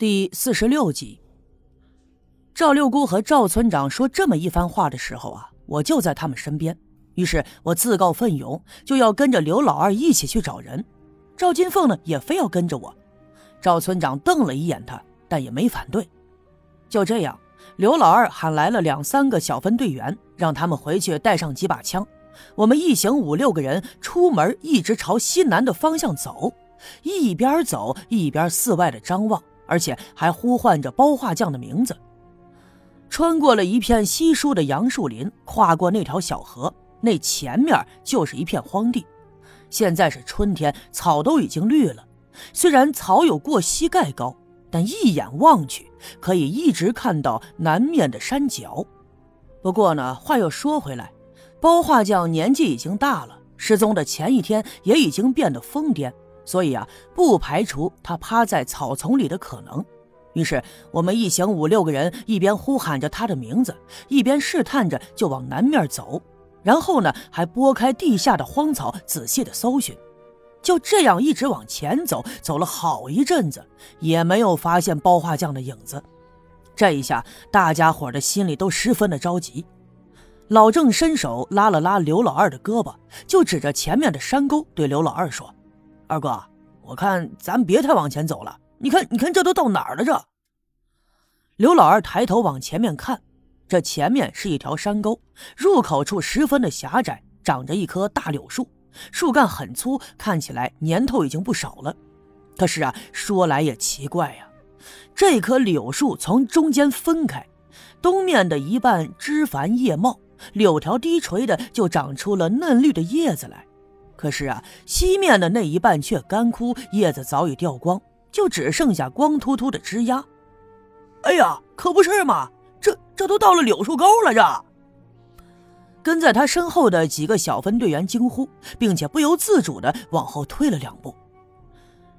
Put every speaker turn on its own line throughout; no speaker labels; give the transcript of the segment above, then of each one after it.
第四十六集，赵六姑和赵村长说这么一番话的时候啊，我就在他们身边。于是我自告奋勇，就要跟着刘老二一起去找人。赵金凤呢，也非要跟着我。赵村长瞪了一眼他，但也没反对。就这样，刘老二喊来了两三个小分队员，让他们回去带上几把枪。我们一行五六个人出门，一直朝西南的方向走，一边走一边四外的张望。而且还呼唤着包画匠的名字，穿过了一片稀疏的杨树林，跨过那条小河，那前面就是一片荒地。现在是春天，草都已经绿了，虽然草有过膝盖高，但一眼望去可以一直看到南面的山脚。不过呢，话又说回来，包画匠年纪已经大了，失踪的前一天也已经变得疯癫。所以啊，不排除他趴在草丛里的可能。于是我们一行五六个人，一边呼喊着他的名字，一边试探着就往南面走。然后呢，还拨开地下的荒草，仔细的搜寻。就这样一直往前走，走了好一阵子，也没有发现包画匠的影子。这一下，大家伙的心里都十分的着急。老郑伸手拉了拉刘老二的胳膊，就指着前面的山沟对刘老二说。二哥，我看咱别太往前走了。你看，你看，这都到哪儿了？这刘老二抬头往前面看，这前面是一条山沟，入口处十分的狭窄，长着一棵大柳树，树干很粗，看起来年头已经不少了。可是啊，说来也奇怪呀，这棵柳树从中间分开，东面的一半枝繁叶茂，柳条低垂的，就长出了嫩绿的叶子来。可是啊，西面的那一半却干枯，叶子早已掉光，就只剩下光秃秃的枝丫。哎呀，可不是嘛！这这都到了柳树沟了，这！跟在他身后的几个小分队员惊呼，并且不由自主的往后退了两步。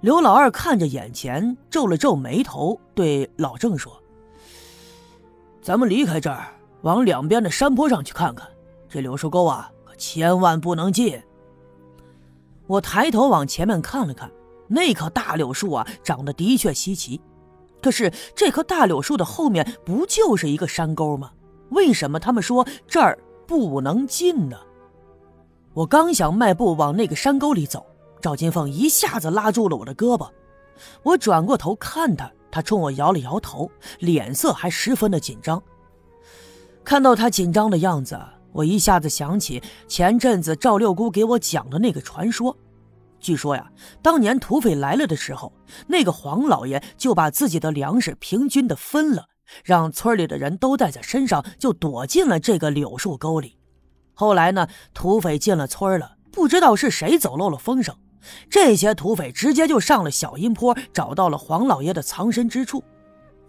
刘老二看着眼前，皱了皱眉头，对老郑说：“咱们离开这儿，往两边的山坡上去看看。这柳树沟啊，可千万不能进。”我抬头往前面看了看，那棵大柳树啊，长得的确稀奇。可是这棵大柳树的后面不就是一个山沟吗？为什么他们说这儿不能进呢？我刚想迈步往那个山沟里走，赵金凤一下子拉住了我的胳膊。我转过头看他，他冲我摇了摇头，脸色还十分的紧张。看到他紧张的样子。我一下子想起前阵子赵六姑给我讲的那个传说。据说呀，当年土匪来了的时候，那个黄老爷就把自己的粮食平均的分了，让村里的人都带在身上，就躲进了这个柳树沟里。后来呢，土匪进了村了，不知道是谁走漏了风声，这些土匪直接就上了小阴坡，找到了黄老爷的藏身之处。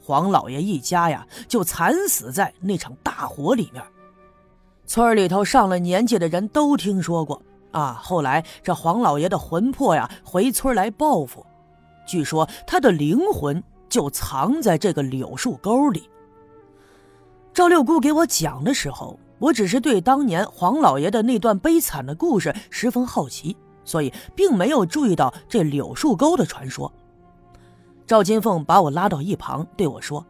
黄老爷一家呀，就惨死在那场大火里面。村里头上了年纪的人都听说过啊。后来这黄老爷的魂魄呀，回村来报复。据说他的灵魂就藏在这个柳树沟里。赵六姑给我讲的时候，我只是对当年黄老爷的那段悲惨的故事十分好奇，所以并没有注意到这柳树沟的传说。赵金凤把我拉到一旁对我说：“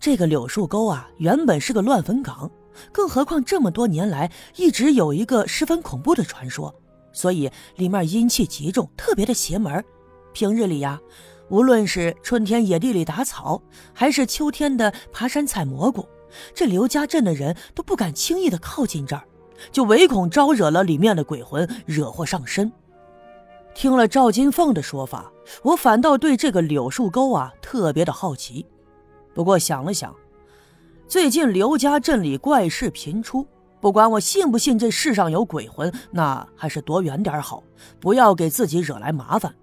这个柳树沟啊，原本是个乱坟岗。”更何况这么多年来一直有一个十分恐怖的传说，所以里面阴气极重，特别的邪门。平日里呀，无论是春天野地里打草，还是秋天的爬山采蘑菇，这刘家镇的人都不敢轻易的靠近这儿，就唯恐招惹了里面的鬼魂，惹祸上身。听了赵金凤的说法，我反倒对这个柳树沟啊特别的好奇。不过想了想。最近刘家镇里怪事频出，不管我信不信这世上有鬼魂，那还是躲远点好，不要给自己惹来麻烦。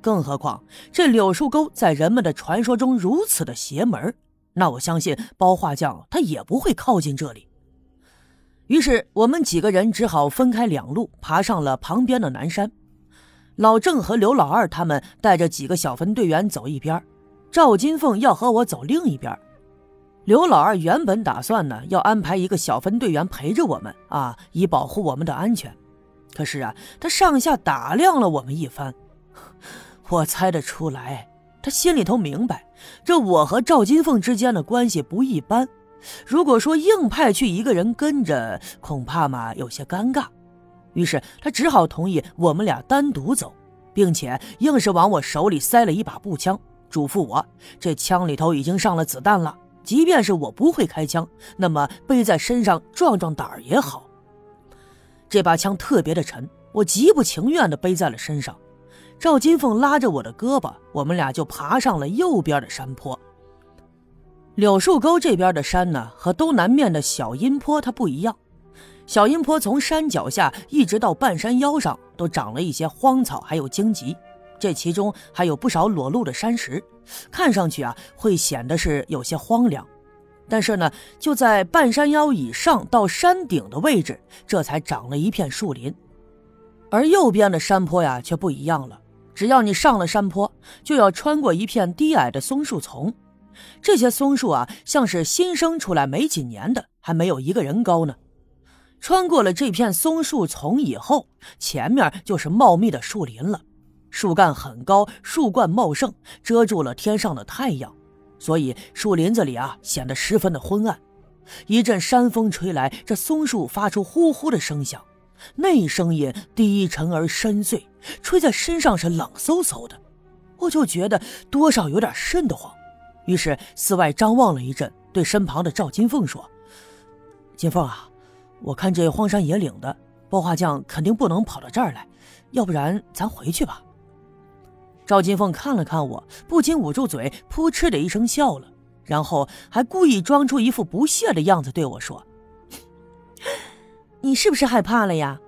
更何况这柳树沟在人们的传说中如此的邪门，那我相信包画匠他也不会靠近这里。于是我们几个人只好分开两路，爬上了旁边的南山。老郑和刘老二他们带着几个小分队员走一边，赵金凤要和我走另一边。刘老二原本打算呢，要安排一个小分队员陪着我们啊，以保护我们的安全。可是啊，他上下打量了我们一番，我猜得出来，他心里头明白，这我和赵金凤之间的关系不一般。如果说硬派去一个人跟着，恐怕嘛有些尴尬。于是他只好同意我们俩单独走，并且硬是往我手里塞了一把步枪，嘱咐我这枪里头已经上了子弹了，即便是我不会开枪，那么背在身上壮壮胆儿也好。这把枪特别的沉，我极不情愿地背在了身上。赵金凤拉着我的胳膊，我们俩就爬上了右边的山坡。柳树沟这边的山呢，和东南面的小阴坡它不一样。小阴坡从山脚下一直到半山腰上，都长了一些荒草，还有荆棘，这其中还有不少裸露的山石，看上去啊，会显得是有些荒凉。但是呢，就在半山腰以上到山顶的位置，这才长了一片树林。而右边的山坡呀，却不一样了。只要你上了山坡，就要穿过一片低矮的松树丛。这些松树啊，像是新生出来没几年的，还没有一个人高呢。穿过了这片松树丛以后，前面就是茂密的树林了。树干很高，树冠茂盛，遮住了天上的太阳。所以树林子里啊显得十分的昏暗。一阵山风吹来，这松树发出呼呼的声响，那声音低沉而深邃，吹在身上是冷飕飕的。我就觉得多少有点瘆得慌，于是四外张望了一阵，对身旁的赵金凤说：“金凤啊，我看这荒山野岭的，包画匠肯定不能跑到这儿来，要不然咱回去吧。”赵金凤看了看我，不禁捂住嘴，扑哧的一声笑了，然后还故意装出一副不屑的样子对我说：“你是不是害怕了呀？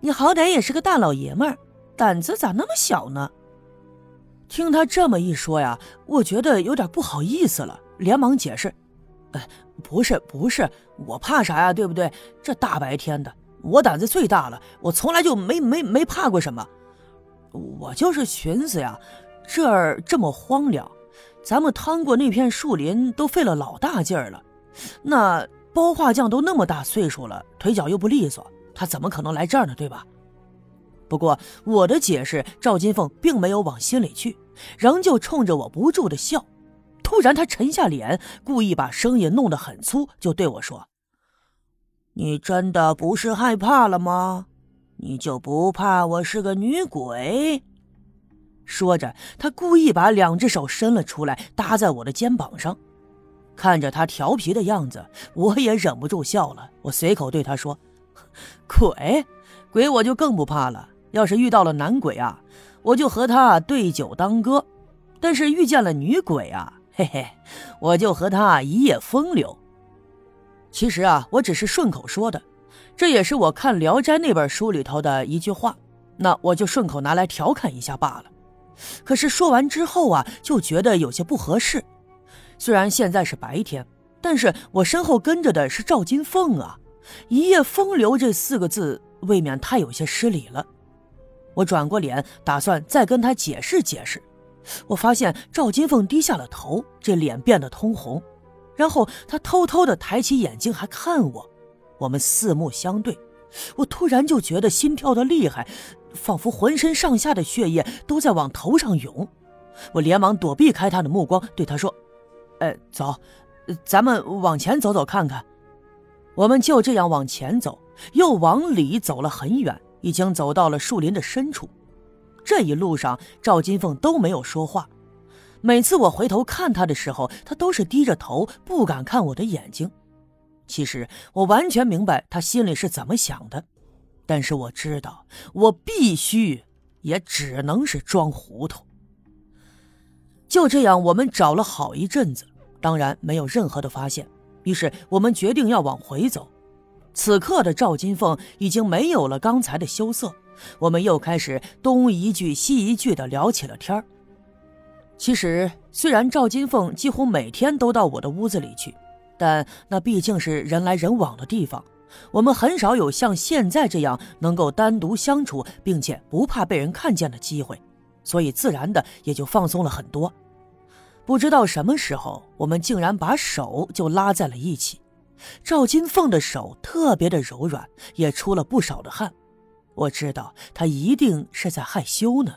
你好歹也是个大老爷们儿，胆子咋那么小呢？”听他这么一说呀，我觉得有点不好意思了，连忙解释：“哎，不是不是，我怕啥呀？对不对？这大白天的，我胆子最大了，我从来就没没没怕过什么。”我就是寻思呀，这儿这么荒凉，咱们趟过那片树林都费了老大劲儿了。那包画匠都那么大岁数了，腿脚又不利索，他怎么可能来这儿呢？对吧？不过我的解释，赵金凤并没有往心里去，仍旧冲着我不住的笑。突然，他沉下脸，故意把声音弄得很粗，就对我说：“你真的不是害怕了吗？”你就不怕我是个女鬼？说着，他故意把两只手伸了出来，搭在我的肩膀上。看着他调皮的样子，我也忍不住笑了。我随口对他说：“鬼，鬼我就更不怕了。要是遇到了男鬼啊，我就和他对酒当歌；但是遇见了女鬼啊，嘿嘿，我就和他一夜风流。其实啊，我只是顺口说的。”这也是我看《聊斋》那本书里头的一句话，那我就顺口拿来调侃一下罢了。可是说完之后啊，就觉得有些不合适。虽然现在是白天，但是我身后跟着的是赵金凤啊，“一夜风流”这四个字未免太有些失礼了。我转过脸，打算再跟他解释解释。我发现赵金凤低下了头，这脸变得通红，然后她偷偷的抬起眼睛，还看我。我们四目相对，我突然就觉得心跳的厉害，仿佛浑身上下的血液都在往头上涌。我连忙躲避开他的目光，对他说：“哎，走，咱们往前走走看看。”我们就这样往前走，又往里走了很远，已经走到了树林的深处。这一路上，赵金凤都没有说话。每次我回头看他的时候，他都是低着头，不敢看我的眼睛。其实我完全明白他心里是怎么想的，但是我知道我必须也只能是装糊涂。就这样，我们找了好一阵子，当然没有任何的发现。于是我们决定要往回走。此刻的赵金凤已经没有了刚才的羞涩，我们又开始东一句西一句的聊起了天儿其实，虽然赵金凤几乎每天都到我的屋子里去。但那毕竟是人来人往的地方，我们很少有像现在这样能够单独相处，并且不怕被人看见的机会，所以自然的也就放松了很多。不知道什么时候，我们竟然把手就拉在了一起。赵金凤的手特别的柔软，也出了不少的汗。我知道她一定是在害羞呢。